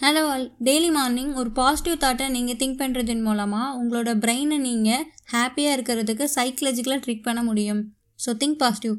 Hello all daily morning ஒரு positive தாட்டை நீங்கள் திங்க் பண்ணுறதன் மூலமாக உங்களோட பிரெயினை நீங்கள் ஹாப்பியாக இருக்கிறதுக்கு சைக்கலஜிக்கலாக ட்ரிக் பண்ண முடியும். So think positive